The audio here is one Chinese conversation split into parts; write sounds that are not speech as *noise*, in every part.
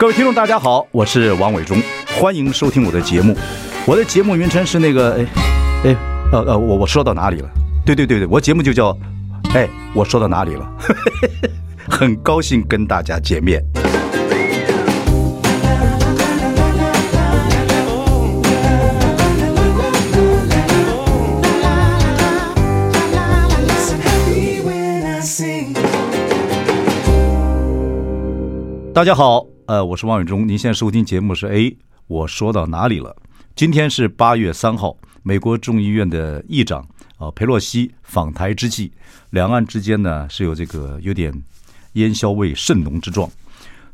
各位听众，大家好，我是王伟忠，欢迎收听我的节目。我的节目名称是那个，哎，哎，呃呃，我我说到哪里了？对对对对，我节目就叫，哎，我说到哪里了？*laughs* 很高兴跟大家见面。大家好，呃，我是王伟忠。您现在收听节目是哎，我说到哪里了？今天是八月三号，美国众议院的议长啊佩洛西访台之际，两岸之间呢是有这个有点烟硝味甚浓之状。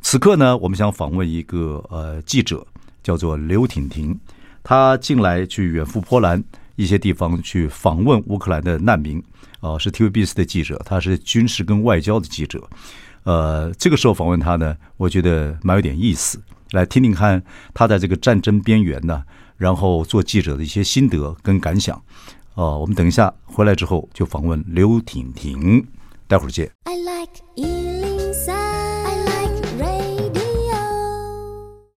此刻呢，我们想访问一个呃记者，叫做刘婷婷，她近来去远赴波兰一些地方去访问乌克兰的难民啊，是 TVBS 的记者，他是军事跟外交的记者。呃，这个时候访问他呢，我觉得蛮有点意思，来听听看他在这个战争边缘呢，然后做记者的一些心得跟感想。哦、呃，我们等一下回来之后就访问刘婷婷，待会儿见。I like。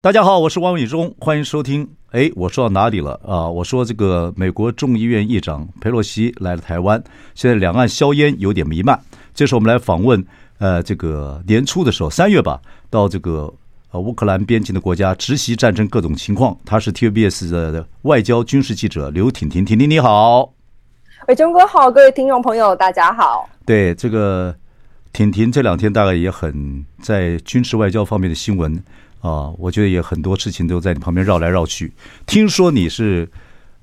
大家好，我是王伟忠，欢迎收听。哎，我说到哪里了啊？我说这个美国众议院议长佩洛西来了台湾，现在两岸硝烟有点弥漫，这时候我们来访问。呃，这个年初的时候，三月吧，到这个呃乌克兰边境的国家直袭战争各种情况。他是 TVBS 的外交军事记者刘婷婷，婷婷你好，伟忠哥好，各位听众朋友大家好。对，这个婷婷这两天大概也很在军事外交方面的新闻啊，我觉得也很多事情都在你旁边绕来绕去。听说你是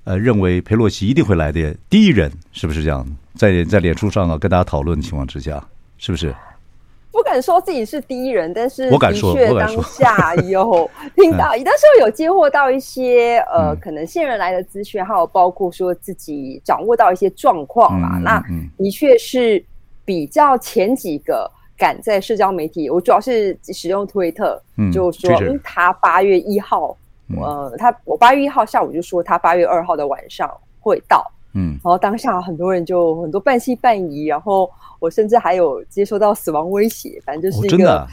呃认为佩洛西一定会来的第一人，是不是这样？在在脸书上啊跟大家讨论的情况之下，是不是？不敢说自己是第一人，但是的确当下有 *laughs* 听到，有的时候有接获到一些呃，可能线人来的资讯，还有包括说自己掌握到一些状况嘛。那的确是比较前几个敢在社交媒体，我主要是使用推特，就说他八月一号，呃，他我八月一号下午就说他八月二号的晚上会到，嗯，然后当下很多人就很多半信半疑，然后。我甚至还有接收到死亡威胁，反正就是一个、哦、真的、啊、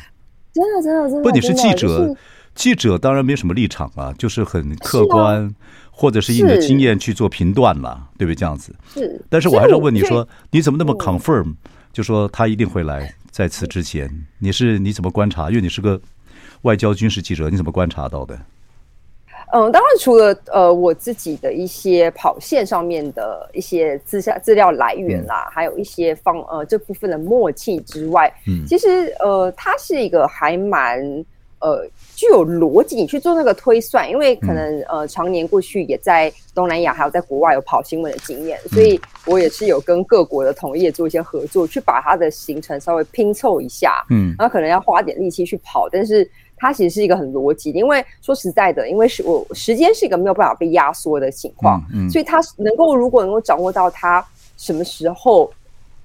真的真的真的。不，你是记者，就是、记者当然没什么立场啊，就是很客观，啊、或者是以你的经验去做评断嘛，对不对？这样子是。但是我还是要问你说，你怎么那么 confirm？、嗯、就说他一定会来，在此之前，你是你怎么观察？因为你是个外交军事记者，你怎么观察到的？嗯，当然，除了呃我自己的一些跑线上面的一些资料资料来源啦，嗯、还有一些方呃这部分的默契之外，嗯，其实呃它是一个还蛮呃具有逻辑，你去做那个推算，因为可能、嗯、呃常年过去也在东南亚还有在国外有跑新闻的经验，所以我也是有跟各国的同业做一些合作，去把它的行程稍微拼凑一下，嗯，然后可能要花点力气去跑，但是。它其实是一个很逻辑的，因为说实在的，因为是我时间是一个没有办法被压缩的情况，嗯，嗯，所以它能够如果能够掌握到它什么时候，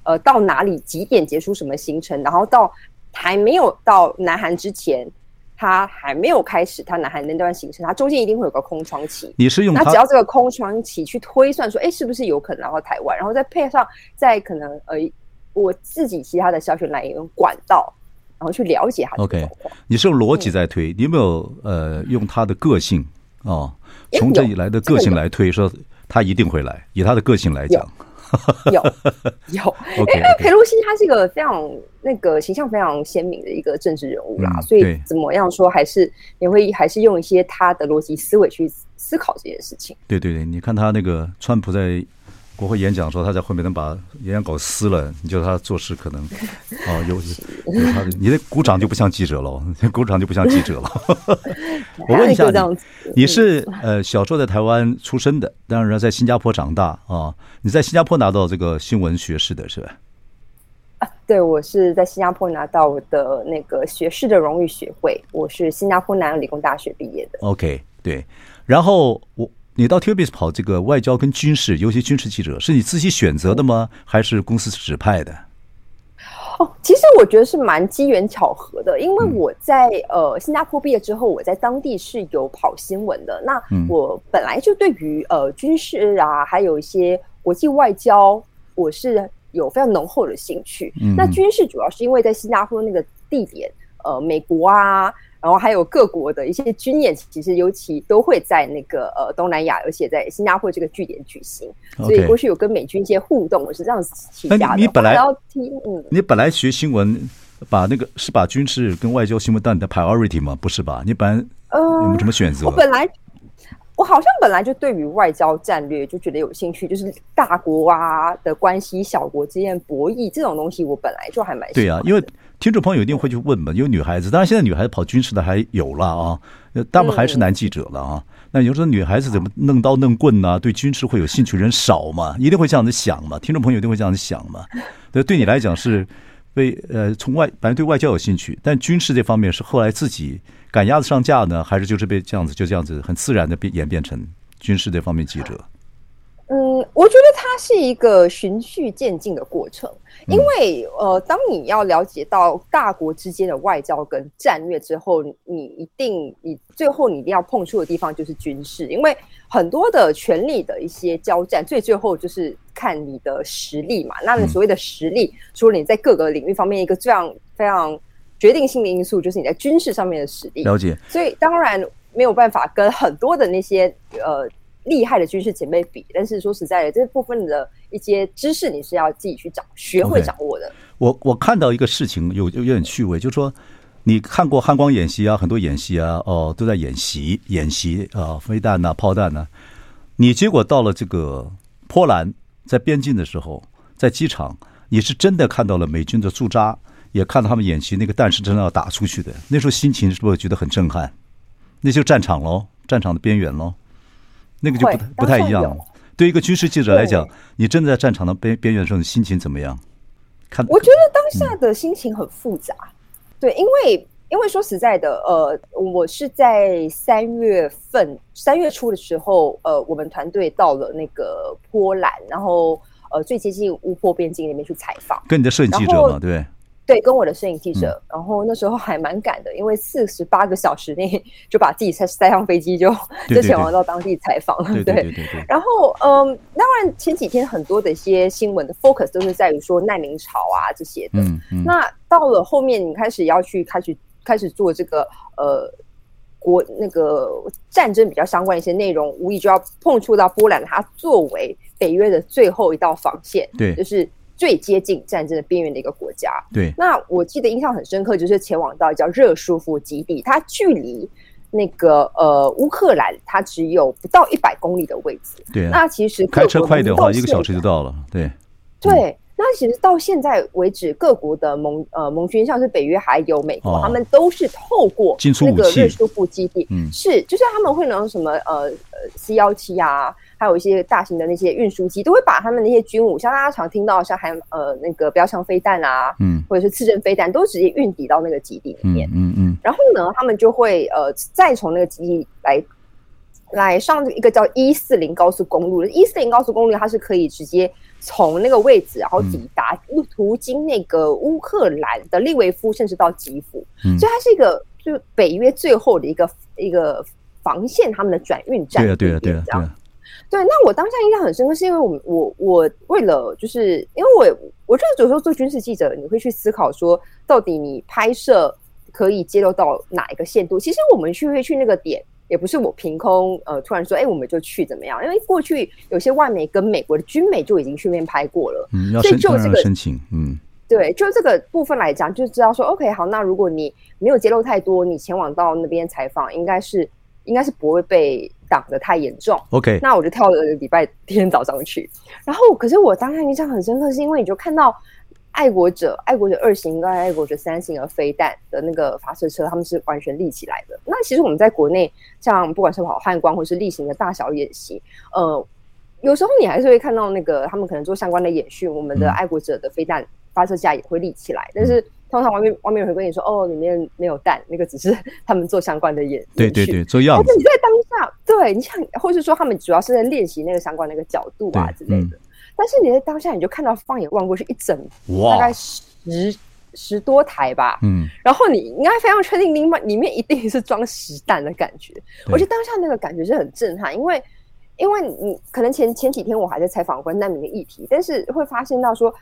呃，到哪里几点结束什么行程，然后到还没有到南韩之前，它还没有开始它南韩那段行程，它中间一定会有个空窗期。你是用他那只要这个空窗期去推算说，哎，是不是有可能然后台湾，然后再配上再可能呃我自己其他的消息来源管道。然后去了解他的 OK，你是用逻辑在推，嗯、你有没有呃用他的个性哦，从这以来的个性来推，说他一定会来，以他的个性来讲，有有，有 *laughs* OK，因为裴洛西他是一个非常那个形象非常鲜明的一个政治人物啦，嗯、所以怎么样说还是你会还是用一些他的逻辑思维去思考这件事情。对对对，你看他那个川普在。国会演讲说他在后面能把演讲稿撕了，你觉得他做事可能啊 *laughs* 有有他的，你的鼓掌就不像记者了，*laughs* 鼓掌就不像记者了。*laughs* 我问一下你，你是呃小时候在台湾出生的，当然在新加坡长大啊？你在新加坡拿到这个新闻学士的是吧？啊，对，我是在新加坡拿到我的那个学士的荣誉学位，我是新加坡南洋理工大学毕业的。OK，对，然后我。你到 TVBS 跑这个外交跟军事，尤其军事记者，是你自己选择的吗？还是公司指派的？哦，其实我觉得是蛮机缘巧合的，因为我在呃新加坡毕业之后，我在当地是有跑新闻的。那我本来就对于呃军事啊，还有一些国际外交，我是有非常浓厚的兴趣。那军事主要是因为在新加坡那个地点。呃美国啊。然后还有各国的一些军演，其实尤其都会在那个呃东南亚，而且在新加坡这个据点举行。所以过去有跟美军一些互动，我是这样子起家的。你本来要听，嗯，你本来学新闻，把那个是把军事跟外交新闻当你的 priority 吗？不是吧？你本来呃有没有什么选择？我本来。我好像本来就对于外交战略就觉得有兴趣，就是大国啊的关系、小国之间博弈这种东西，我本来就还蛮喜欢。对啊，因为听众朋友一定会去问嘛，因为女孩子，当然现在女孩子跑军事的还有了啊，大部分还是男记者了啊。嗯、那有时候女孩子怎么弄刀弄棍呢、啊？对军事会有兴趣人少嘛？一定会这样子想嘛？听众朋友一定会这样子想嘛？对，对你来讲是对呃从外反正对外交有兴趣，但军事这方面是后来自己。赶鸭子上架呢，还是就是被这样子就这样子很自然的变演变成军事这方面记者？嗯，我觉得它是一个循序渐进的过程，因为呃，当你要了解到大国之间的外交跟战略之后，你一定你最后你一定要碰触的地方就是军事，因为很多的权力的一些交战，最最后就是看你的实力嘛。那你所谓的实力，除了你在各个领域方面一个这样非常。决定性的因素就是你在军事上面的实力。了解，所以当然没有办法跟很多的那些呃厉害的军事前辈比，但是说实在的，这部分的一些知识你是要自己去掌学会掌握的。Okay. 我我看到一个事情有有点趣味，就是说你看过汉光演习啊，很多演习啊，哦都在演习演习啊，飞弹呐、炮弹呐，你结果到了这个波兰，在边境的时候，在机场，你是真的看到了美军的驻扎。也看到他们演习，那个弹是真的要打出去的。那时候心情是不是觉得很震撼？那就战场喽，战场的边缘喽，那个就不不太一样了。对一个军事记者来讲，你真的在战场的边边缘的时候，你心情怎么样？看，我觉得当下的心情很复杂。嗯、对，因为因为说实在的，呃，我是在三月份三月初的时候，呃，我们团队到了那个波兰，然后呃，最接近乌波边境那边去采访，跟你的摄影记者嘛，对。对，跟我的摄影记者，嗯、然后那时候还蛮赶的，因为四十八个小时内 *laughs* 就把自己塞塞上飞机就，就就前往到当地采访了。对对对，对，对，对。然后，嗯，当然前几天很多的一些新闻的 focus 都是在于说难民潮啊这些的。嗯嗯。那到了后面，你开始要去开始开始做这个呃国那个战争比较相关的一些内容，无疑就要碰触到波兰，它作为北约的最后一道防线。对，就是。最接近战争的边缘的一个国家。对，那我记得印象很深刻，就是前往到叫热舒夫基地，它距离那个呃乌克兰，它只有不到一百公里的位置。对，那其实开车快一点的话，一个小时就到了。对，对，那其实到现在为止，各国的盟呃盟军，像是北约还有美国，他们都是透过那个热舒夫基地，嗯，是就是他们会拿什么呃呃 C 幺七啊。还有一些大型的那些运输机，都会把他们那些军武，像大家常听到像还呃那个标枪飞弹啊，嗯，或者是刺针飞弹，都直接运抵到那个基地里面，嗯嗯，嗯。然后呢，他们就会呃再从那个基地来来上一个叫一四零高速公路。的，一四零高速公路它是可以直接从那个位置，然后抵达途经那个乌克兰的利维夫，甚至到基辅，嗯，所以它是一个就北约最后的一个一个防线，他们的转运站，对啊对啊对啊，这样。对，那我当下印象很深刻，是因为我我我为了就是因为我我觉得有时候做军事记者，你会去思考说，到底你拍摄可以揭露到哪一个限度？其实我们去会去那个点，也不是我凭空呃突然说，哎，我们就去怎么样？因为过去有些外媒跟美国的军媒就已经去那边拍过了，嗯，要申，所以就这个申请，嗯，对，就这个部分来讲，就知道说，OK，好，那如果你没有揭露太多，你前往到那边采访，应该是应该是不会被。挡得太严重，OK，那我就跳了礼拜天早上去。然后，可是我当下印象很深刻，是因为你就看到爱国者、爱国者二型跟爱国者三型的飞弹的那个发射车，他们是完全立起来的。那其实我们在国内，像不管是跑汉光或是例行的大小演习，呃，有时候你还是会看到那个他们可能做相关的演训，我们的爱国者的飞弹发射架也会立起来，嗯、但是。通常外面外面人会跟你说，哦，里面没有弹，那个只是他们做相关的演，对对对，做样子。但是你在当下，对，你像，或是说他们主要是在练习那个相关的那个角度啊之类的。嗯、但是你在当下，你就看到放眼望过去，一整大概十十多台吧，嗯，然后你应该非常确定，里面里面一定是装实弹的感觉。我觉得当下那个感觉是很震撼，因为因为你可能前前几天我还在采访关于难民的议题，但是会发现到说。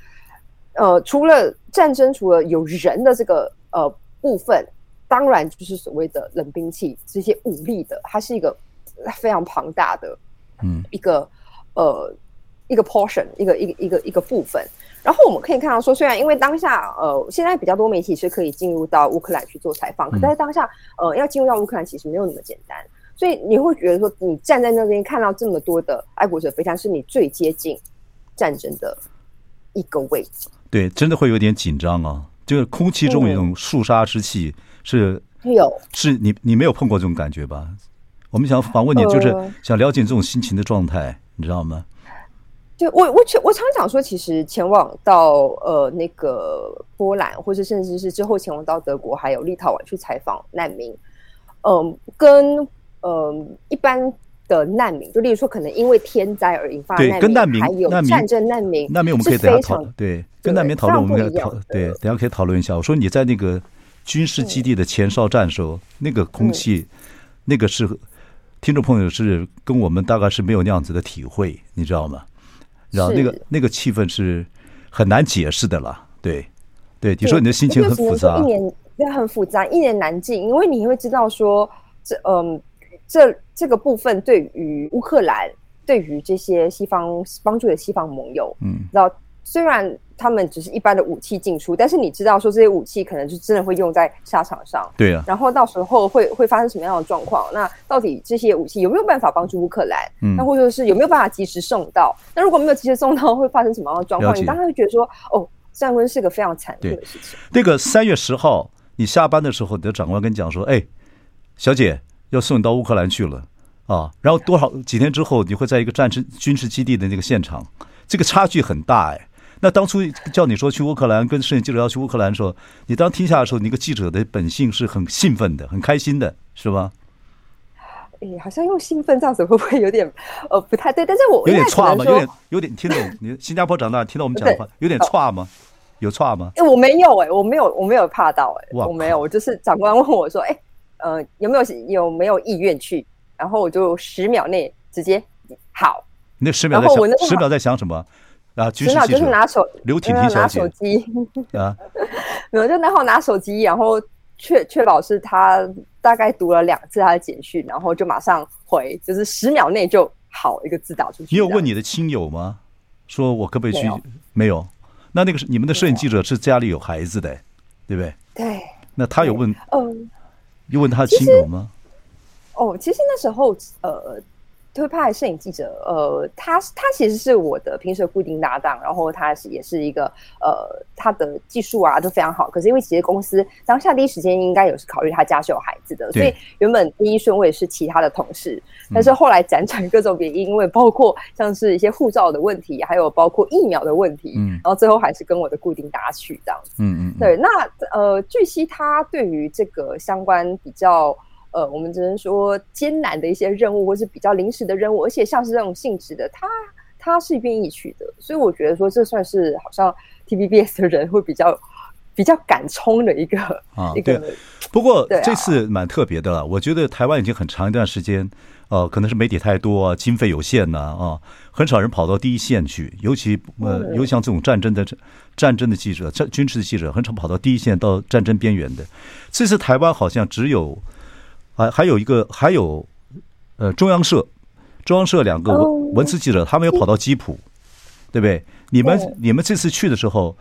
呃，除了战争，除了有人的这个呃部分，当然就是所谓的冷兵器这些武力的，它是一个非常庞大的，嗯，一个呃一个 portion，一个一个一个一个部分。然后我们可以看到说，虽然因为当下呃现在比较多媒体是可以进入到乌克兰去做采访，可在当下呃要进入到乌克兰其实没有那么简单。所以你会觉得说，你站在那边看到这么多的爱国者飞弹，是你最接近战争的一个位置。对，真的会有点紧张啊！就是空气中有一种肃杀之气，是有，是你你没有碰过这种感觉吧？我们想访问你，就是想了解这种心情的状态，你知道吗？对，我我我常常讲说，其实前往到呃那个波兰，或者甚至是之后前往到德国还有立陶宛去采访难民，嗯，跟。呃，一般的难民，就例如说，可能因为天灾而引发的难民，跟难民还有战争难民，难民我们可以等下讨论。对，跟难民讨论，我们可以讨对，等下可以讨论一下。我说你在那个军事基地的前哨站的时候，那个空气，那个是听众朋友是跟我们大概是没有那样子的体会，你知道吗？然后那个那个气氛是很难解释的啦。对，对，你说你的心情很复杂，一年也很复杂，一言难尽，因为你会知道说这嗯。这这个部分对于乌克兰，对于这些西方帮助的西方盟友，嗯，然后虽然他们只是一般的武器进出，但是你知道说这些武器可能就真的会用在沙场上，对啊，然后到时候会会发生什么样的状况？那到底这些武器有没有办法帮助乌克兰？嗯，那或者是有没有办法及时送到？那如果没有及时送到，会发生什么样的状况？你当然会觉得说，哦，战争是个非常残酷的事情。那个三月十号你下班的时候，你的长官跟你讲说，哎，小姐。要送你到乌克兰去了啊！然后多少几天之后，你会在一个战争军事基地的那个现场，这个差距很大哎。那当初叫你说去乌克兰，跟摄影记者要去乌克兰的时候，你当听下的时候，你个记者的本性是很兴奋的，很开心的，是吧？哎，好像用兴奋这样子会不会有点 *laughs* 呃不太对？但是我有点差吗？有点有点听懂？*laughs* 你新加坡长大，听到我们讲的话，有点差吗？有差吗？哎，我没有哎，我没有，我没有怕到哎，我没有，我就是长官问我说，哎。呃，有没有有没有意愿去？然后我就十秒内直接好。那十秒在想，十秒在想什么啊？十秒就是拿手刘婷婷拿手机啊，*laughs* 没有就然后拿手机，然后确确保是他大概读了两次他的简讯，然后就马上回，就是十秒内就好一个字打出去。你有问你的亲友吗？说我可不可以去？没有。没有。那那个是你们的摄影记者是家里有孩子的，对不对？对。那他有问？嗯。你问他的亲友吗？哦，其实那时候，呃，特派摄影记者，呃，他他其实是我的平时的固定搭档，然后他是也是一个，呃，他的技术啊都非常好。可是因为其实公司当下第一时间应该有是考虑他家是有孩子的，所以原本第一顺位是其他的同事，但是后来辗转各种原因，因为包括像是一些护照的问题，还有包括疫苗的问题，嗯，然后最后还是跟我的固定搭去这样子，嗯嗯，对。那呃，据悉他对于这个相关比较。呃，我们只能说艰难的一些任务，或是比较临时的任务，而且像是这种性质的，他他是愿意去的，所以我觉得说这算是好像 TVBS 的人会比较比较敢冲的一个啊一个。不过这次蛮特别的了，我觉得台湾已经很长一段时间，呃，可能是媒体太多啊，经费有限呐啊，很少人跑到第一线去，尤其呃，尤其像这种战争的战争的记者、战军事的记者，很少跑到第一线到战争边缘的。这次台湾好像只有。还还有一个，还有，呃，中央社，中央社两个文文字记者，他们又跑到基辅，对不对？你们你们这次去的时候，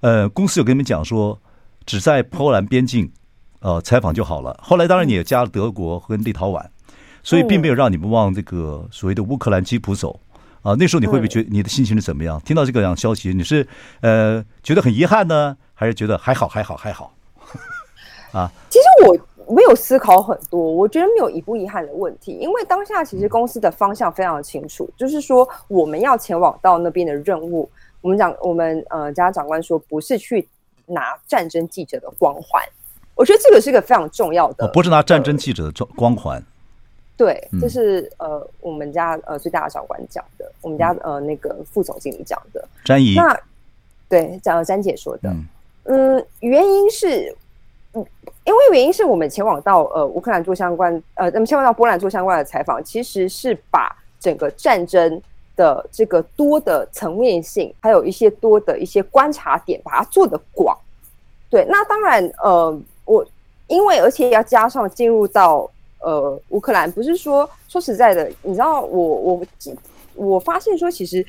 呃，公司有跟你们讲说，只在波兰边境，呃，采访就好了。后来当然你也加了德国和立陶宛，所以并没有让你们往这个所谓的乌克兰基辅走啊。那时候你会不会觉得你的心情是怎么样？听到这个样消息，你是呃觉得很遗憾呢，还是觉得还好还好还好？*laughs* 啊，其实我。没有思考很多，我觉得没有遗不遗憾的问题，因为当下其实公司的方向非常的清楚，就是说我们要前往到那边的任务，我们讲我们呃家长官说不是去拿战争记者的光环，我觉得这个是一个非常重要的，不是拿战争记者的光环，呃、对，这是呃我们家呃最大的长官讲的，我们家呃那个副总经理讲的，詹怡，那对讲詹姐说的，嗯，嗯，原因是。嗯，因为原因是我们前往到呃乌克兰做相关呃，那么前往到波兰做相关的采访，其实是把整个战争的这个多的层面性，还有一些多的一些观察点，把它做得广。对，那当然呃，我因为而且要加上进入到呃乌克兰，不是说说实在的，你知道我我我发现说，其实，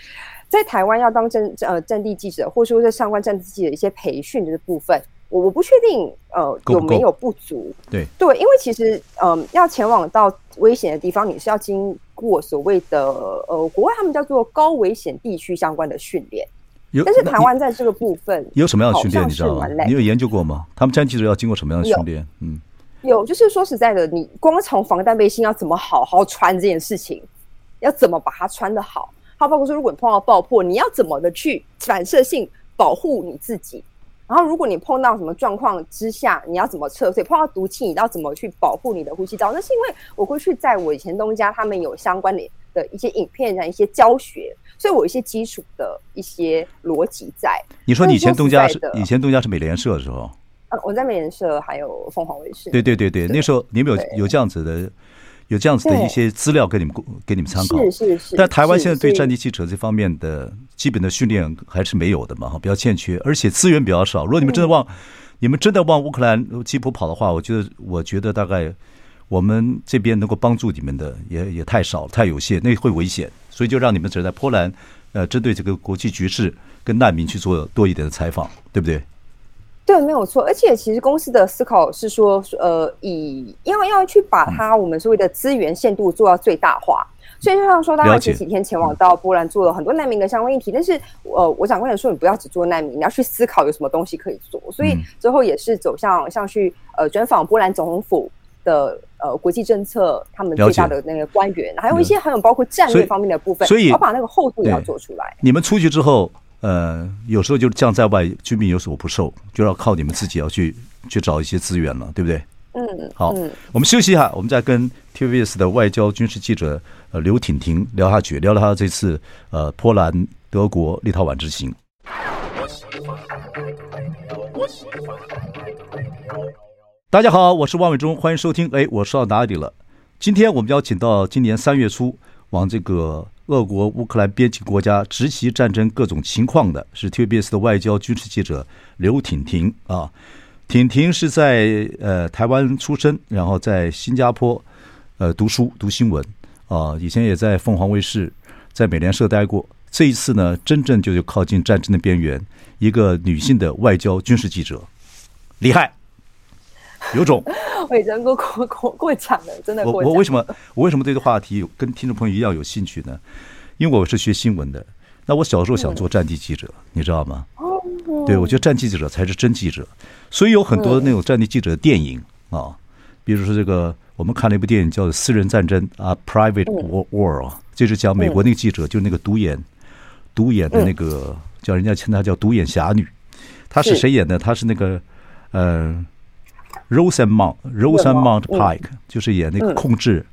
在台湾要当战呃战地记者，或者说在相关战地记者一些培训的部分，我我不确定呃有没有不足。对对，因为其实嗯、呃、要前往到危险的地方，你是要经过所谓的呃国外他们叫做高危险地区相关的训练。有，但是台湾在这个部分有什么样的训练？你知道吗？你有研究过吗？他们战记者要经过什么样的训练？嗯，有，就是说实在的，你光从防弹背心要怎么好好穿这件事情，要怎么把它穿得好，还有包括说，如果你碰到爆破，你要怎么的去反射性保护你自己？然后，如果你碰到什么状况之下，你要怎么撤退？碰到毒气，你要怎么去保护你的呼吸道？那是因为我过去在我以前东家，他们有相关的的一些影片啊，一些教学。所以我有一些基础的一些逻辑在。你说你以前东家是以前东家是美联社的时候？嗯，我在美联社还有凤凰卫视。对对对对，那时候你们有有这样子的，有这样子的一些资料给你们给你们参考。是是是。但台湾现在对战地记者这方面的基本的训练还是没有的嘛，哈，比较欠缺，而且资源比较少。如果你们真的往你们真的往乌克兰基辅跑的话，我觉得我觉得大概我们这边能够帮助你们的也也太少太有限，那会危险。所以就让你们只在波兰，呃，针对这个国际局势跟难民去做多一点的采访，对不对？对，没有错。而且其实公司的思考是说，呃，以要要去把它我们所谓的资源限度做到最大化。嗯、所以就像说，大家前几天前往到波兰做了很多难民的相关议题，但是呃，我长官也说，你不要只做难民，你要去思考有什么东西可以做。所以最后也是走向像去呃专访波兰总统府的。呃，国际政策他们最大的那个官员，还有一些还有包括战略方面的部分，所以要把那个厚度也要做出来。你们出去之后，呃，有时候就是将在外，军命有所不受，就要靠你们自己要去去找一些资源了，对不对？嗯，好，嗯、我们休息一下，我们再跟 TVBS 的外交军事记者呃刘婷婷聊下去，聊聊他这次呃波兰、德国、立陶宛之行。大家好，我是王伟忠，欢迎收听。哎，我说到哪里了？今天我们邀请到今年三月初往这个俄国乌克兰边境国家直袭战争各种情况的，是 TVBS 的外交军事记者刘婷婷啊。婷婷是在呃台湾出生，然后在新加坡呃读书读新闻啊，以前也在凤凰卫视、在美联社待过。这一次呢，真正就是靠近战争的边缘，一个女性的外交军事记者，厉害。有种，*laughs* 我已经过过过过奖了，真的过。我我为什么我为什么对这个话题跟听众朋友一样有兴趣呢？因为我是学新闻的，那我小时候想做战地记者，嗯、你知道吗？哦，对，我觉得战地记者才是真记者，所以有很多那种战地记者的电影啊，比如说这个我们看了一部电影叫《私人战争》啊，《Private War》，就是讲美国那个记者，就是那个独眼独眼的那个叫人家称他叫独眼侠女，她是谁演的？她是那个呃。Rosamund Rosamund Pike 就是演那个控制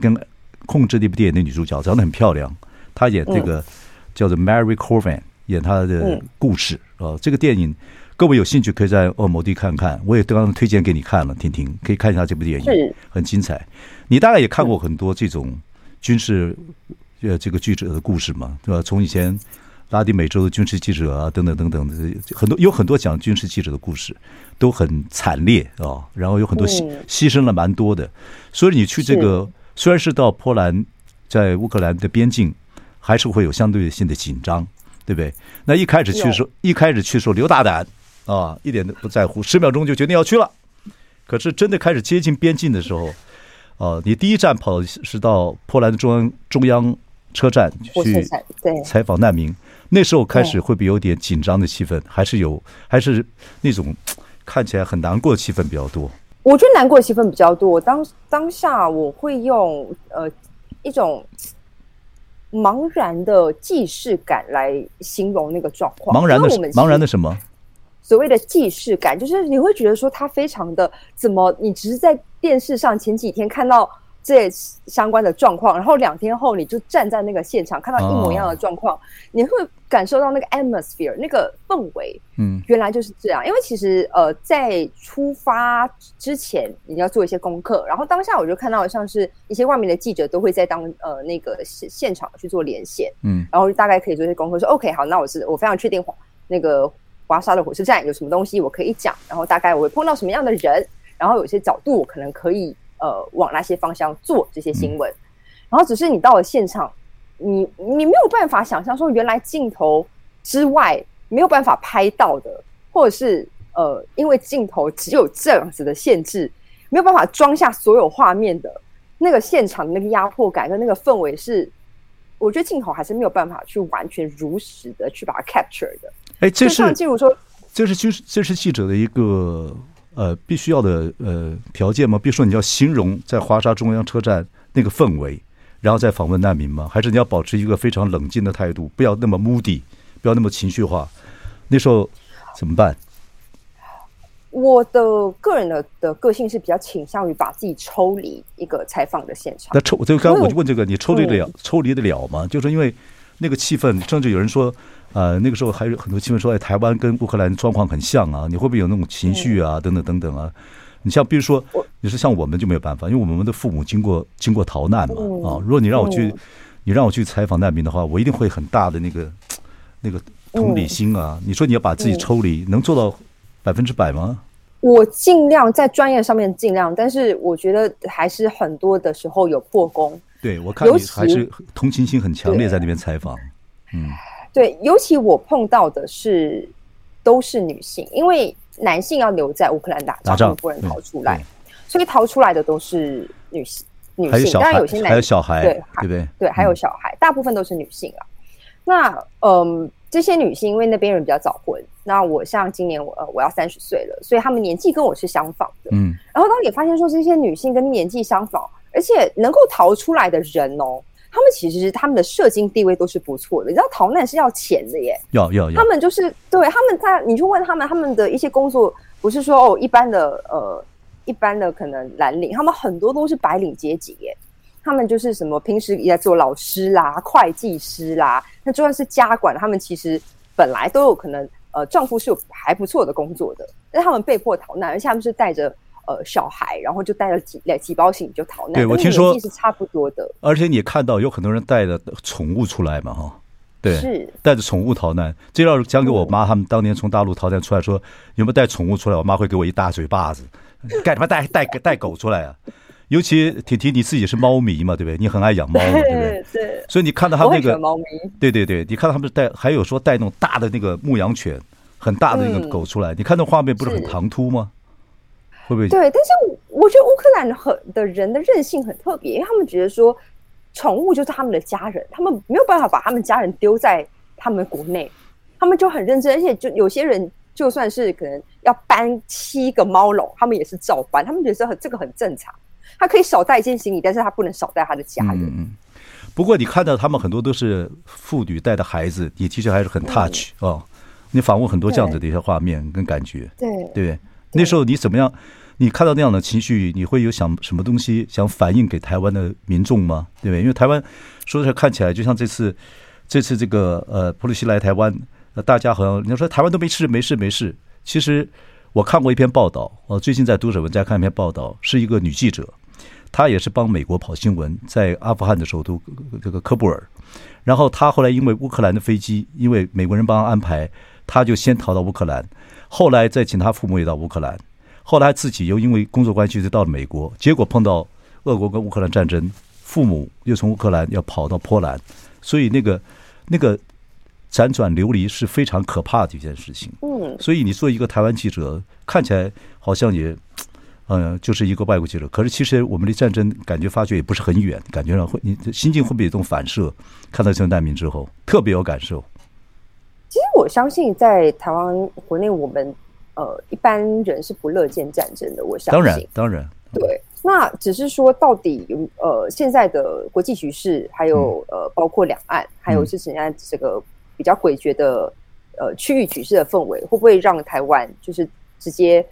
跟控制那部电影的女主角，长得很漂亮。她演这个叫做 Mary Corvin，演她的故事啊。这个电影各位有兴趣可以在恶魔地看看，我也刚刚推荐给你看了，婷婷可以看一下这部电影，很精彩。你大概也看过很多这种军事呃这个记者的故事嘛，对吧？从以前。拉丁美洲的军事记者啊，等等等等的，很多有很多讲军事记者的故事，都很惨烈啊。然后有很多牺牺牲了蛮多的，所以你去这个虽然是到波兰，在乌克兰的边境，还是会有相对性的紧张，对不对？那一开始去的时候，一开始去的时候刘大胆啊，一点都不在乎，十秒钟就决定要去了。可是真的开始接近边境的时候，啊，你第一站跑是到波兰的中央中央车站去采访难民。那时候开始会不会有点紧张的气氛？还是有，还是那种看起来很难过的气氛比较多？我觉得难过的气氛比较多。当当下我会用呃一种茫然的既视感来形容那个状况。茫然的茫然的什么？所谓的既视感，就是你会觉得说他非常的怎么？你只是在电视上前几天看到。这相关的状况，然后两天后你就站在那个现场，看到一模一样的状况，哦、你会感受到那个 atmosphere 那个氛围，嗯，原来就是这样。因为其实呃，在出发之前你要做一些功课，然后当下我就看到像是一些外面的记者都会在当呃那个现现场去做连线，嗯，然后大概可以做一些功课，说 OK 好，那我是我非常确定那个华沙的火车站有什么东西我可以讲，然后大概我会碰到什么样的人。然后有些角度我可能可以呃往那些方向做这些新闻，然后只是你到了现场，你你没有办法想象说原来镜头之外没有办法拍到的，或者是呃因为镜头只有这样子的限制，没有办法装下所有画面的那个现场的那个压迫感跟那个氛围是。我觉得镜头还是没有办法去完全如实的去把它 capture 的。哎，这是，例如说，这是就是这是记者的一个呃必须要的呃条件吗？比如说你要形容在华沙中央车站那个氛围，然后再访问难民吗？还是你要保持一个非常冷静的态度，不要那么 moody，不要那么情绪化？那时候怎么办？我的个人的的个性是比较倾向于把自己抽离一个采访的现场。那抽，就刚刚我就问这个，你抽离得了，抽离得了吗？就是因为那个气氛，甚至有人说，呃，那个时候还有很多新闻说，哎，台湾跟乌克兰状况很像啊，你会不会有那种情绪啊？等等等等啊。你像比如说，你说像我们就没有办法，因为我们的父母经过经过逃难嘛啊。如果你让我去，你让我去采访难民的话，我一定会很大的那个那个同理心啊。你说你要把自己抽离，能做到？百分之百吗？我尽量在专业上面尽量，但是我觉得还是很多的时候有破功。对，我看你还是同情心很强烈，在那边采访。嗯，对，尤其我碰到的是都是女性，因为男性要留在乌克兰打仗，不能逃出来，所以逃出来的都是女性。女性当然有些男还有小孩，对对对？对，还有小孩，大部分都是女性啊。那嗯。这些女性因为那边人比较早婚，那我像今年我呃我要三十岁了，所以她们年纪跟我是相仿的。嗯，然后当你发现说这些女性跟年纪相仿，而且能够逃出来的人哦，她们其实他们的社经地位都是不错的。你知道逃难是要钱的耶，要要要。他们就是对他们在你去问他们，他们的一些工作不是说哦一般的呃一般的可能蓝领，他们很多都是白领阶级耶。他们就是什么平时也在做老师啦、会计师啦，那就算是家管，他们其实本来都有可能，呃，丈夫是有还不错的工作的，但他们被迫逃难，而且他们是带着呃小孩，然后就带了几两几包行李就逃难。对，我听说是差不多的。而且你看到有很多人带着宠物出来嘛，哈，对，是带着宠物逃难。这要是讲给我妈，他们当年从大陆逃难出来说，有没有带宠物出来？我妈会给我一大嘴巴子，干什么带带带狗出来啊？尤其婷婷你自己是猫迷嘛，对不对？你很爱养猫，对不对？*laughs* 对。所以你看到他那个猫迷，对对对，你看到他们带，还有说带那种大的那个牧羊犬，很大的那个狗出来，你看那画面不是很唐突吗？会不会？对，但是我觉得乌克兰很的人的韧性很特别，因为他们觉得说宠物就是他们的家人，他们没有办法把他们家人丢在他们国内，他们就很认真，而且就有些人就算是可能要搬七个猫笼，他们也是照搬，他们觉得很这个很正常。他可以少带一件行李，但是他不能少带他的家人。嗯，不过你看到他们很多都是妇女带的孩子，你其实还是很 touch 哦。你访问很多这样子的一些画面跟感觉，对对。那时候你怎么样？你看到那样的情绪，你会有想什么东西想反映给台湾的民众吗？对不对？因为台湾说起来看起来，就像这次这次这个呃，普鲁西来台湾，大家好像人家说台湾都没事没事没事，其实。我看过一篇报道，我最近在读者文摘看一篇报道，是一个女记者，她也是帮美国跑新闻，在阿富汗的首都这个喀布尔，然后她后来因为乌克兰的飞机，因为美国人帮安排，她就先逃到乌克兰，后来再请他父母也到乌克兰，后来自己又因为工作关系就到了美国，结果碰到俄国跟乌克兰战争，父母又从乌克兰要跑到波兰，所以那个那个。辗转流离是非常可怕的一件事情。嗯，所以你做一个台湾记者，看起来好像也，嗯，就是一个外国记者。可是其实我们离战争感觉发觉也不是很远，感觉上会你心境会不会有这种反射？看到这些难民之后，特别有感受。其实我相信，在台湾国内，我们呃一般人是不乐见战争的。我相信，当然，当然，对。那只是说，到底呃现在的国际局势，还有呃包括两岸，还有是现在这个。比较诡谲的呃区域局势的氛围，会不会让台湾就是直接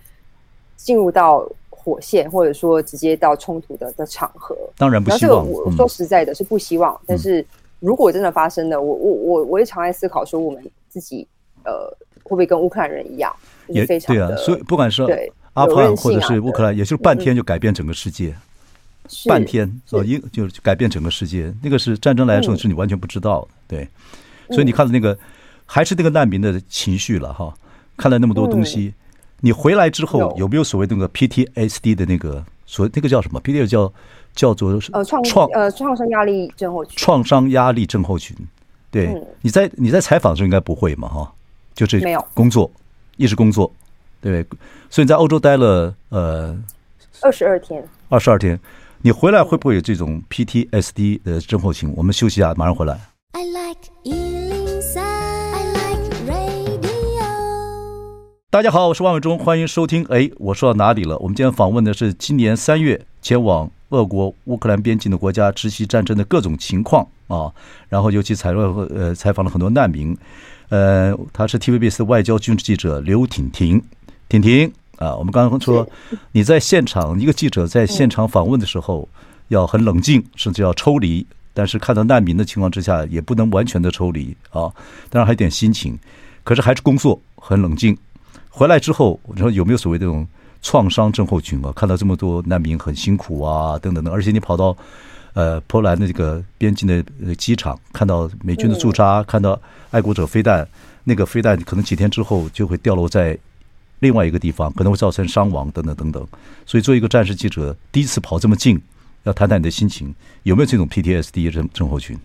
进入到火线，或者说直接到冲突的的场合？当然不希望。我说实在的，是不希望。嗯、但是如果真的发生了，我我我我也常在思考说，我们自己呃会不会跟乌克兰人一样，也非常的对啊。所以不管是阿富汗或者是乌克兰，也就是半天就改变整个世界，嗯、半天哦一就是改变整个世界。那个是战争来的时候，是你完全不知道的，嗯、对。所以你看到那个，还是那个难民的情绪了哈。看了那么多东西，你回来之后有没有所谓那个 PTSD 的那个所那个叫什么？PTSD 叫叫做呃创创呃创伤压力症候群。创伤压力症候群，对，嗯、你在你在采访的时候应该不会嘛哈，就是没有工作，一直工作，对，所以你在欧洲待了呃二十二天，二十二天，你回来会不会有这种 PTSD 的症候群？我们休息一下，马上回来。I like 大家好，我是万伟忠，欢迎收听。哎，我说到哪里了？我们今天访问的是今年三月前往俄国乌克兰边境的国家直袭战争的各种情况啊，然后尤其采访呃采访了很多难民。呃，他是 TVBS 的外交军事记者刘婷婷，婷婷啊，我们刚刚说你在现场，一个记者在现场访问的时候要很冷静，甚至要抽离，但是看到难民的情况之下，也不能完全的抽离啊，当然还有点心情，可是还是工作很冷静。回来之后，你说有没有所谓这种创伤症候群啊？看到这么多难民很辛苦啊，等等等，而且你跑到呃波兰的这个边境的机场，看到美军的驻扎，看到爱国者飞弹，那个飞弹可能几天之后就会掉落在另外一个地方，可能会造成伤亡等等等等。所以，做一个战时记者，第一次跑这么近，要谈谈你的心情，有没有这种 PTSD 症症候群？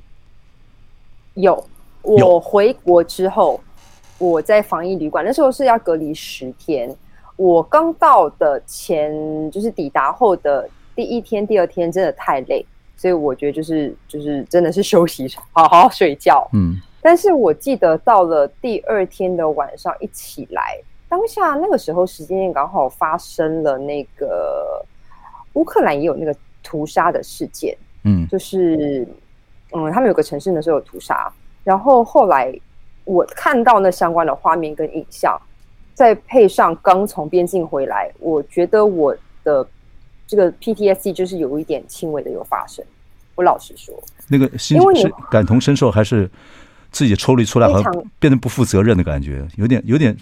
有，我回国之后。我在防疫旅馆，那时候是要隔离十天。我刚到的前，就是抵达后的第一天、第二天，真的太累，所以我觉得就是就是真的是休息，好好睡觉。嗯。但是我记得到了第二天的晚上一起来，当下那个时候时间刚好发生了那个乌克兰也有那个屠杀的事件。嗯。就是嗯，他们有个城市那时候有屠杀，然后后来。我看到那相关的画面跟影像，再配上刚从边境回来，我觉得我的这个 PTSD 就是有一点轻微的有发生。我老实说，那个心是感同身受，还是自己抽离出来，好像变得不负责任的感觉，有点、有点、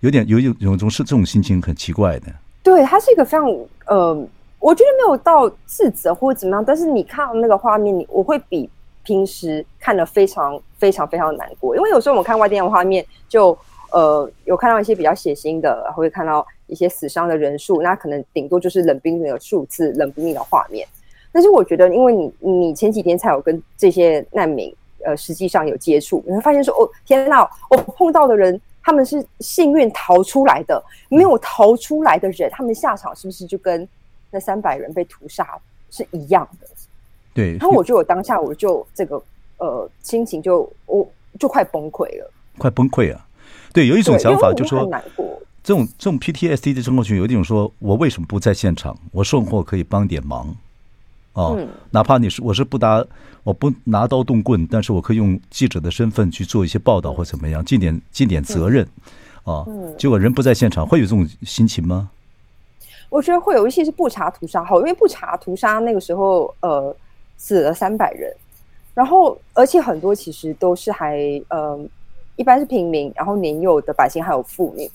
有点、有有有种是这种心情很奇怪的。对，它是一个非常呃，我觉得没有到自责或者怎么样，但是你看到那个画面，你我会比。平时看得非常非常非常难过，因为有时候我们看外电的画面，就呃有看到一些比较血腥的，会看到一些死伤的人数，那可能顶多就是冷冰冰的数字、冷冰冰的画面。但是我觉得，因为你你前几天才有跟这些难民呃实际上有接触，你会发现说哦天哪，我碰到的人他们是幸运逃出来的，没有逃出来的人，他们下场是不是就跟那三百人被屠杀是一样的？对，然后我就有当下，我就这个呃心情就我就快崩溃了，快崩溃啊！对，有一种想法就是说，这种这种 PTSD 的症候群，有一种说，我为什么不在现场？我送货可以帮点忙啊，哦嗯、哪怕你是我是不拿我不拿刀动棍，但是我可以用记者的身份去做一些报道或怎么样，尽点尽点责任啊。结果人不在现场，会有这种心情吗？我觉得会有一些是不查屠杀好，因为不查屠杀那个时候呃。死了三百人，然后而且很多其实都是还呃，一般是平民，然后年幼的百姓还有妇女，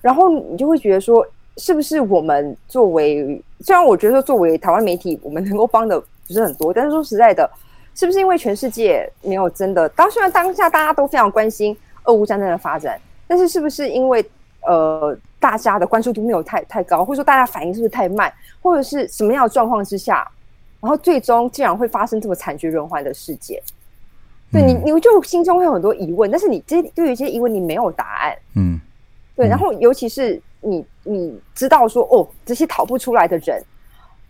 然后你就会觉得说，是不是我们作为，虽然我觉得说作为台湾媒体，我们能够帮的不是很多，但是说实在的，是不是因为全世界没有真的，当虽然当下大家都非常关心俄乌战争的发展，但是是不是因为呃大家的关注度没有太太高，或者说大家反应是不是太慢，或者是什么样的状况之下？然后最终竟然会发生这么惨绝人寰的事件，对你，你就心中会有很多疑问，但是你这对于这些疑问你没有答案，嗯，对。然后尤其是你你知道说哦，这些逃不出来的人，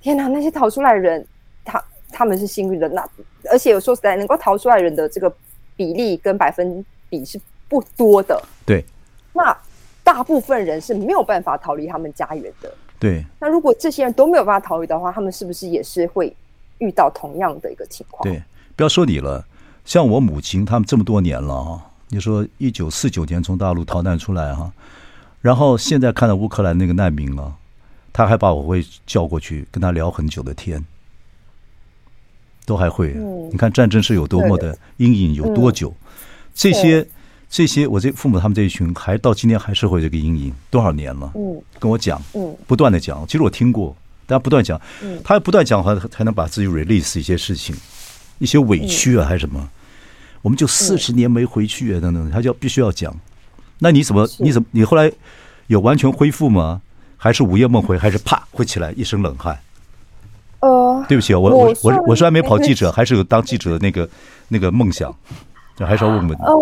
天哪，那些逃出来的人，他他们是幸运的，那而且说实在，能够逃出来的人的这个比例跟百分比是不多的，对。那大部分人是没有办法逃离他们家园的。对，那如果这些人都没有办法逃离的话，他们是不是也是会遇到同样的一个情况？对，不要说你了，像我母亲他们这么多年了啊，你说一九四九年从大陆逃难出来哈，然后现在看到乌克兰那个难民了，他还把我会叫过去跟他聊很久的天，都还会。嗯，你看战争是有多么的阴影有多久，这些。这些我这父母他们这一群还到今天还是会这个阴影多少年了？嗯，跟我讲，嗯，不断的讲。其实我听过，大家不断讲，嗯，他不断讲话才能把自己 release 一些事情，一些委屈啊还是什么，我们就四十年没回去啊等等，他就必须要讲。那你怎么？你怎么？你后来有完全恢复吗？还是午夜梦回？还是啪会起来一身冷汗？呃，对不起，我我我我虽然没跑记者，*laughs* 还是有当记者的那个那个梦想，就还是要问问你。呃，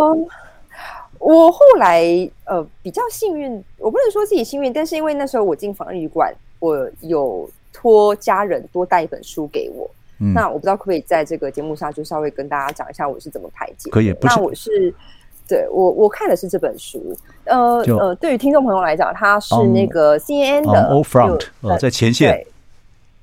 我后来呃比较幸运，我不能说自己幸运，但是因为那时候我进防疫旅馆，我有托家人多带一本书给我。嗯，那我不知道可不可以在这个节目上就稍微跟大家讲一下我是怎么排解。可以，不，那我是对我我看的是这本书。呃呃，对于听众朋友来讲，它是那个 CNN 的 All Front，呃，在前线。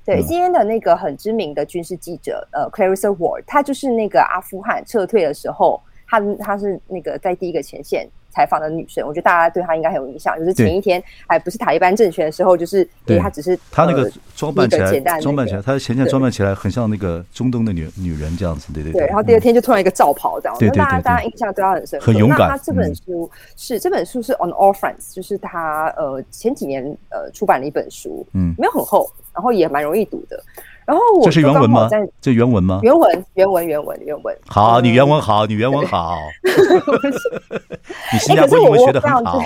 对，CNN 的那个很知名的军事记者，呃，Clarissa Ward，他就是那个阿富汗撤退的时候，他他是那个在第一个前线采访的女生，我觉得大家对她应该很有印象。就是前一天还不是塔利班政权的时候，就是对她只是她那个装扮起来，装扮起来，她的前线装扮起来很像那个中东的女女人这样子，对对对。然后第二天就突然一个罩袍这样，对大家大家印象对她很深刻。很勇敢。那她这本书是这本书是 On All Fronts，就是她呃前几年呃出版了一本书，嗯，没有很厚。然后也蛮容易读的，然后我这是原文吗？这原文吗？原文，原文，原文，原文。好，你原文好，你原文好。*laughs* 你新加坡英文学的很好。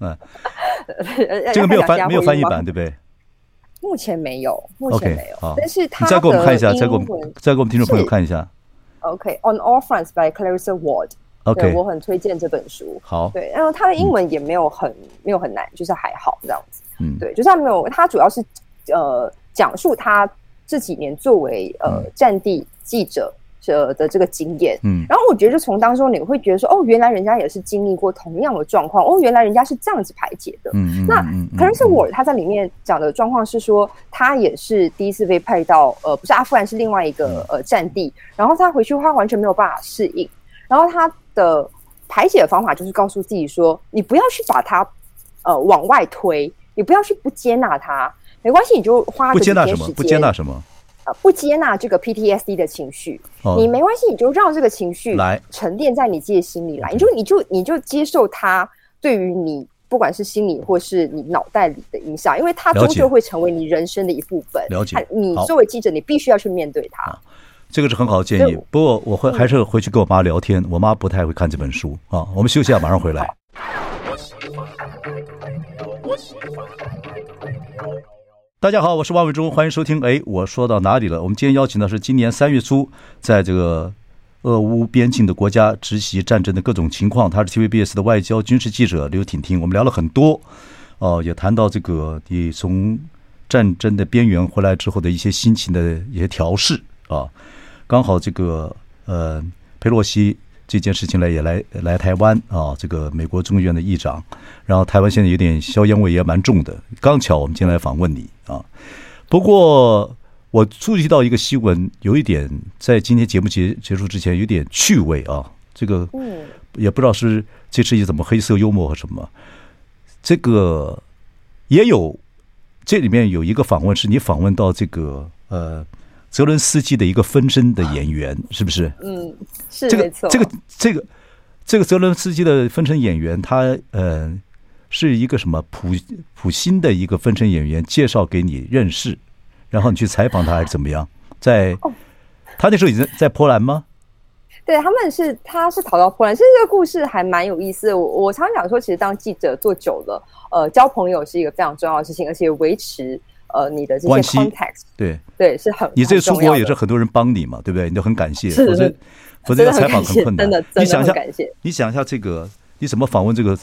嗯，*laughs* 这个没有翻，没有翻译版，对不对？目前没有，目前没有。但是他再给我们看一下，再给我们，再给我们听众朋友看一下。OK，On All Fronts by Clarissa Ward。OK，我很推荐这本书。好，对，然后他的英文也没有很没有很难，就是还好这样子。嗯，对，就是他没有，他主要是。呃，讲述他这几年作为呃战地记者者的这个经验，嗯，然后我觉得就从当中你会觉得说，哦，原来人家也是经历过同样的状况，哦，原来人家是这样子排解的，嗯，那 Clarissa Ward 他在里面讲的状况是说，他也是第一次被派到呃，不是阿富汗，是另外一个呃战地，然后他回去他完全没有办法适应，然后他的排解的方法就是告诉自己说，你不要去把他呃往外推，你不要去不接纳他。没关系，你就花不接纳什么。不接纳什么？呃，不接纳这个 PTSD 的情绪。哦、你没关系，你就让这个情绪来沉淀在你自己的心里来。来你就你就你就接受它对于你不管是心理或是你脑袋里的影响，因为它终究会成为你人生的一部分。了解。你作为记者，你必须要去面对它。这个是很好的建议。不过我会还是回去跟我妈聊天。我妈不太会看这本书啊。我们休息一下，马上回来。大家好，我是王伟忠，欢迎收听。哎，我说到哪里了？我们今天邀请的是今年三月初在这个俄乌边境的国家直袭战争的各种情况。他是 TVBS 的外交军事记者刘婷婷。我们聊了很多，哦，也谈到这个你从战争的边缘回来之后的一些心情的一些调试啊。刚好这个呃，佩洛西。这件事情来也来来台湾啊，这个美国众议院的议长，然后台湾现在有点硝烟味也蛮重的。刚巧我们今天来访问你啊，不过我注意到一个新闻，有一点在今天节目结结束之前有点趣味啊，这个也不知道是这是一怎么黑色幽默和什么，这个也有这里面有一个访问是你访问到这个呃。泽伦斯基的一个分身的演员，是不是？嗯，是这个。这个这个这个泽伦斯基的分身演员，他呃是一个什么普普新的一个分身演员，介绍给你认识，然后你去采访他还是怎么样？在他那时候已经在波兰吗？对，他们是他是逃到波兰。其实这个故事还蛮有意思的。我我常常讲说，其实当记者做久了，呃，交朋友是一个非常重要的事情，而且维持。呃，你的这些 context 对对是很，你这出国也是很多人帮你嘛，对不对？你都很感谢，否则否则要采访很困难。真的，你想一下，你想一下这个，你怎么访问这个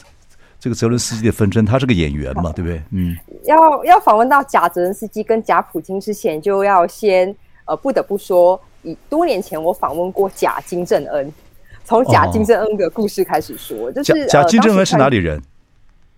这个泽伦斯基的纷争？他是个演员嘛，对不对？嗯，要要访问到假泽伦斯基跟假普京之前，就要先呃，不得不说，以多年前我访问过假金正恩，从假金正恩的故事开始说，就是假金正恩是哪里人？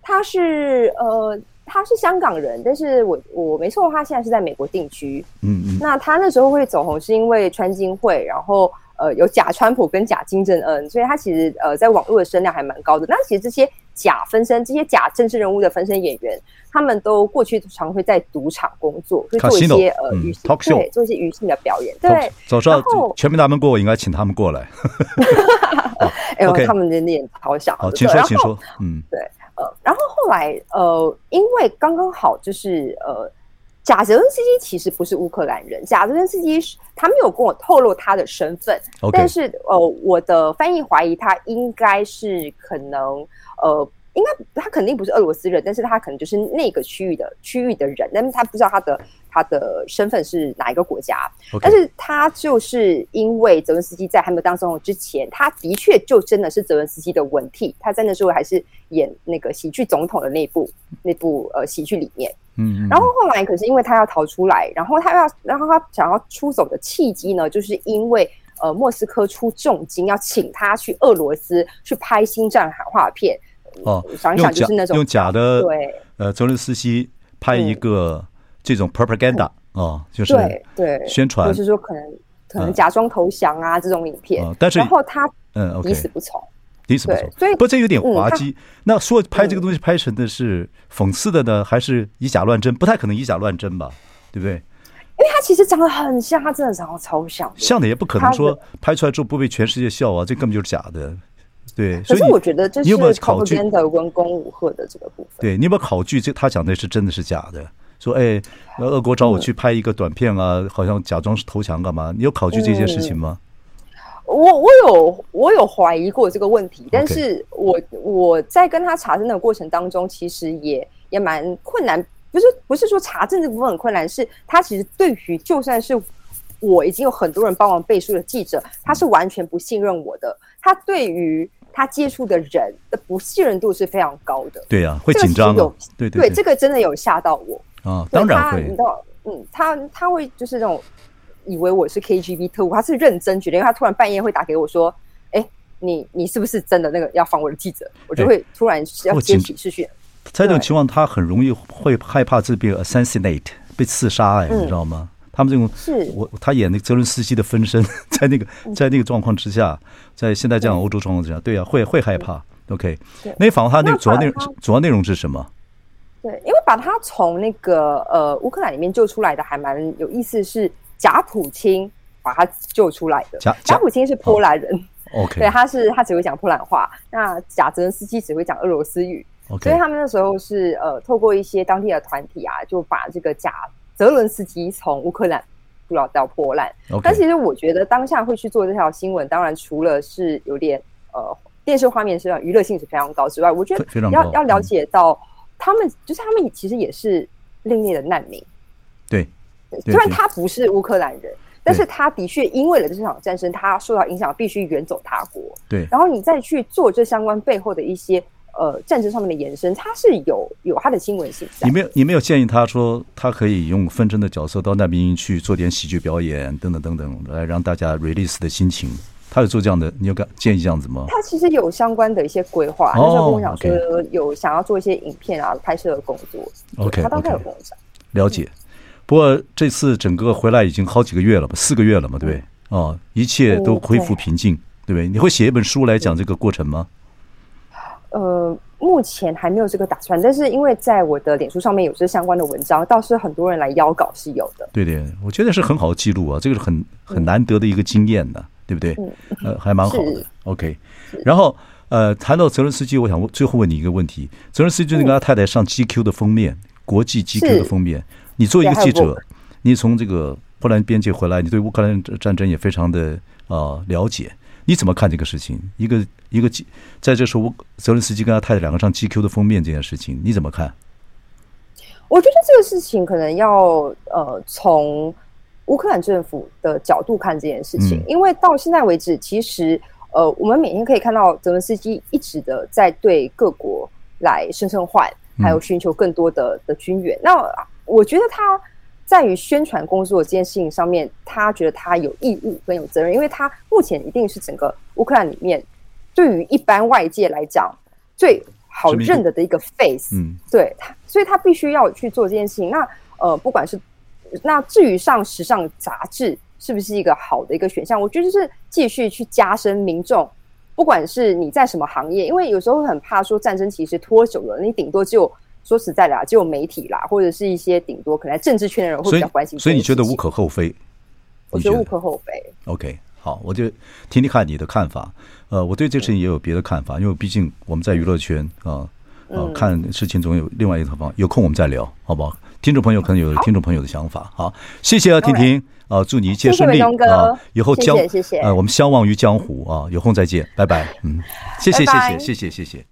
他是呃。他是香港人，但是我我没错，他现在是在美国定居。嗯嗯。那他那时候会走红，是因为川金会，然后呃有假川普跟假金正恩，所以他其实呃在网络的声量还蛮高的。那其实这些假分身、这些假政治人物的分身演员，他们都过去常会在赌场工作，会做一些呃娱对做一些娱乐的表演。对，早知道全民大闷锅，我应该请他们过来。*laughs* 哎呦，他们的脸好小。好，请说，请说。嗯，对。呃，然后后来呃，因为刚刚好就是呃，贾泽恩斯基其实不是乌克兰人，贾泽恩斯基他没有跟我透露他的身份，Okay. 但是呃，我的翻译怀疑他应该是可能呃应该他肯定不是俄罗斯人，但是他可能就是那个区域的区域的人，但是他不知道他的他的身份是哪一个国家。但是他就是因为泽伦斯基在还没有当总统之前，他的确就真的是泽伦斯基的文替，他在那时候还是演那个喜剧总统的那部那部呃喜剧里面。嗯，嗯，然后后来可是因为他要逃出来，然后他要然后他想要出走的契机呢，就是因为。呃，莫斯科出重金要请他去俄罗斯去拍星战喊话片哦，想一想就是那种用假的对，呃，泽伦斯基拍一个这种 propaganda 哦，就是对对。宣传，就是说可能可能假装投降啊这种影片，但是然后他嗯抵死不从，抵死不从，所以不这有点滑稽。那说拍这个东西拍成的是讽刺的呢，还是以假乱真？不太可能以假乱真吧，对不对？因为他其实长得很像，他真的长得超像，像的也不可能说拍出来之后不被全世界笑啊，这根本就是假的。对，可是我觉得这是考据的文攻武赫的这个部分。对，你有没有考据？这他讲的是真的是假的？说哎，俄国找我去拍一个短片啊，嗯、好像假装是投降干嘛？你有考据这件事情吗？嗯、我我有我有怀疑过这个问题，但是我我在跟他查证的过程当中，其实也也蛮困难。不是不是说查证这部分很困难，是他其实对于就算是我已经有很多人帮忙背书的记者，他是完全不信任我的。他对于他接触的人的不信任度是非常高的。对呀、啊，会紧张、啊。有对对，对，对，这个真的有吓到我啊！当然会。你知道，嗯，他他会就是那种以为我是 KGB 特务，他是认真觉得，因为他突然半夜会打给我说：“哎，你你是不是真的那个要访我的记者？”我就会突然要接起视讯。在这种情况，他很容易会害怕自己被 assassinate 被刺杀哎，你知道吗？他们这种是我他演那个泽伦斯基的分身，*laughs* 在那个在那个状况之下，在现在这样欧洲状况之下，对呀，会会害怕。OK，那访问他那个主要内容主要内容是什么？对，因为把他从那个呃乌克兰里面救出来的还蛮有意思，是贾普京把他救出来的。贾贾普京是波兰人，OK，对，他是他只会讲波兰话，那假泽伦斯基只会讲俄罗斯语。Okay. 所以他们那时候是呃，透过一些当地的团体啊，就把这个假泽伦斯基从乌克兰捕捞到波兰。Okay. 但其实我觉得当下会去做这条新闻，当然除了是有点呃电视画面是娱乐性是非常高之外，我觉得要要了解到他们、嗯、就是他们其实也是另类的难民。对，虽然他不是乌克兰人，但是他的确因为了这场战争，他受到影响，必须远走他国。对，然后你再去做这相关背后的一些。呃，战争上面的延伸，它是有有它的新闻性。你没有，你没有建议他说，他可以用纷争的角色到难民营去做点喜剧表演，等等等等，来让大家 release 的心情。他有做这样的，你有敢建议这样子吗？他其实有相关的一些规划，那时候跟我讲说有想要做一些影片啊，拍摄的工作。OK，他当时有跟我讲。了解。不过这次整个回来已经好几个月了吧，四个月了嘛，对不对？哦，一切都恢复平静，对不对？你会写一本书来讲这个过程吗？呃，目前还没有这个打算，但是因为在我的脸书上面有这相关的文章，倒是很多人来邀稿是有的。对对，我觉得是很好的记录啊，这个是很很难得的一个经验的，对不对？嗯、呃，还蛮好的。OK，然后呃，谈到泽伦斯基，我想问最后问你一个问题：泽伦斯基就是跟他太太上 GQ 的封面，国际 GQ 的封面。你作为一个记者，你从这个波兰边界回来，你对乌克兰战争也非常的呃了解。你怎么看这个事情？一个一个在这时候，泽伦斯基跟他太太两个上 GQ 的封面这件事情，你怎么看？我觉得这个事情可能要呃从乌克兰政府的角度看这件事情，嗯、因为到现在为止，其实呃我们每天可以看到泽伦斯基一直的在对各国来声声唤，还有寻求更多的的军援。嗯、那我觉得他。在于宣传工作这件事情上面，他觉得他有义务跟有责任，因为他目前一定是整个乌克兰里面对于一般外界来讲最好认得的一个 face，嗯，对他，所以他必须要去做这件事情。那呃，不管是那至于上时尚杂志是不是一个好的一个选项，我觉得是继续去加深民众，不管是你在什么行业，因为有时候很怕说战争其实拖久了，你顶多就。说实在的啊只有媒体啦或者是一些顶多可能在政治圈的人会比较关心所以你觉得无可厚非我觉得？无可厚非。Ok 好我就听听看你的看法。呃我对这事情也有别的看法因为毕竟我们在娱乐圈啊呃看事情总有另外一套方有空我们再聊好不好？听众朋友可能有听众朋友的想法好谢谢啊婷婷啊祝你一切顺利啊以后江呃我们相忘于江湖啊有空再见拜拜嗯谢谢谢谢谢谢谢。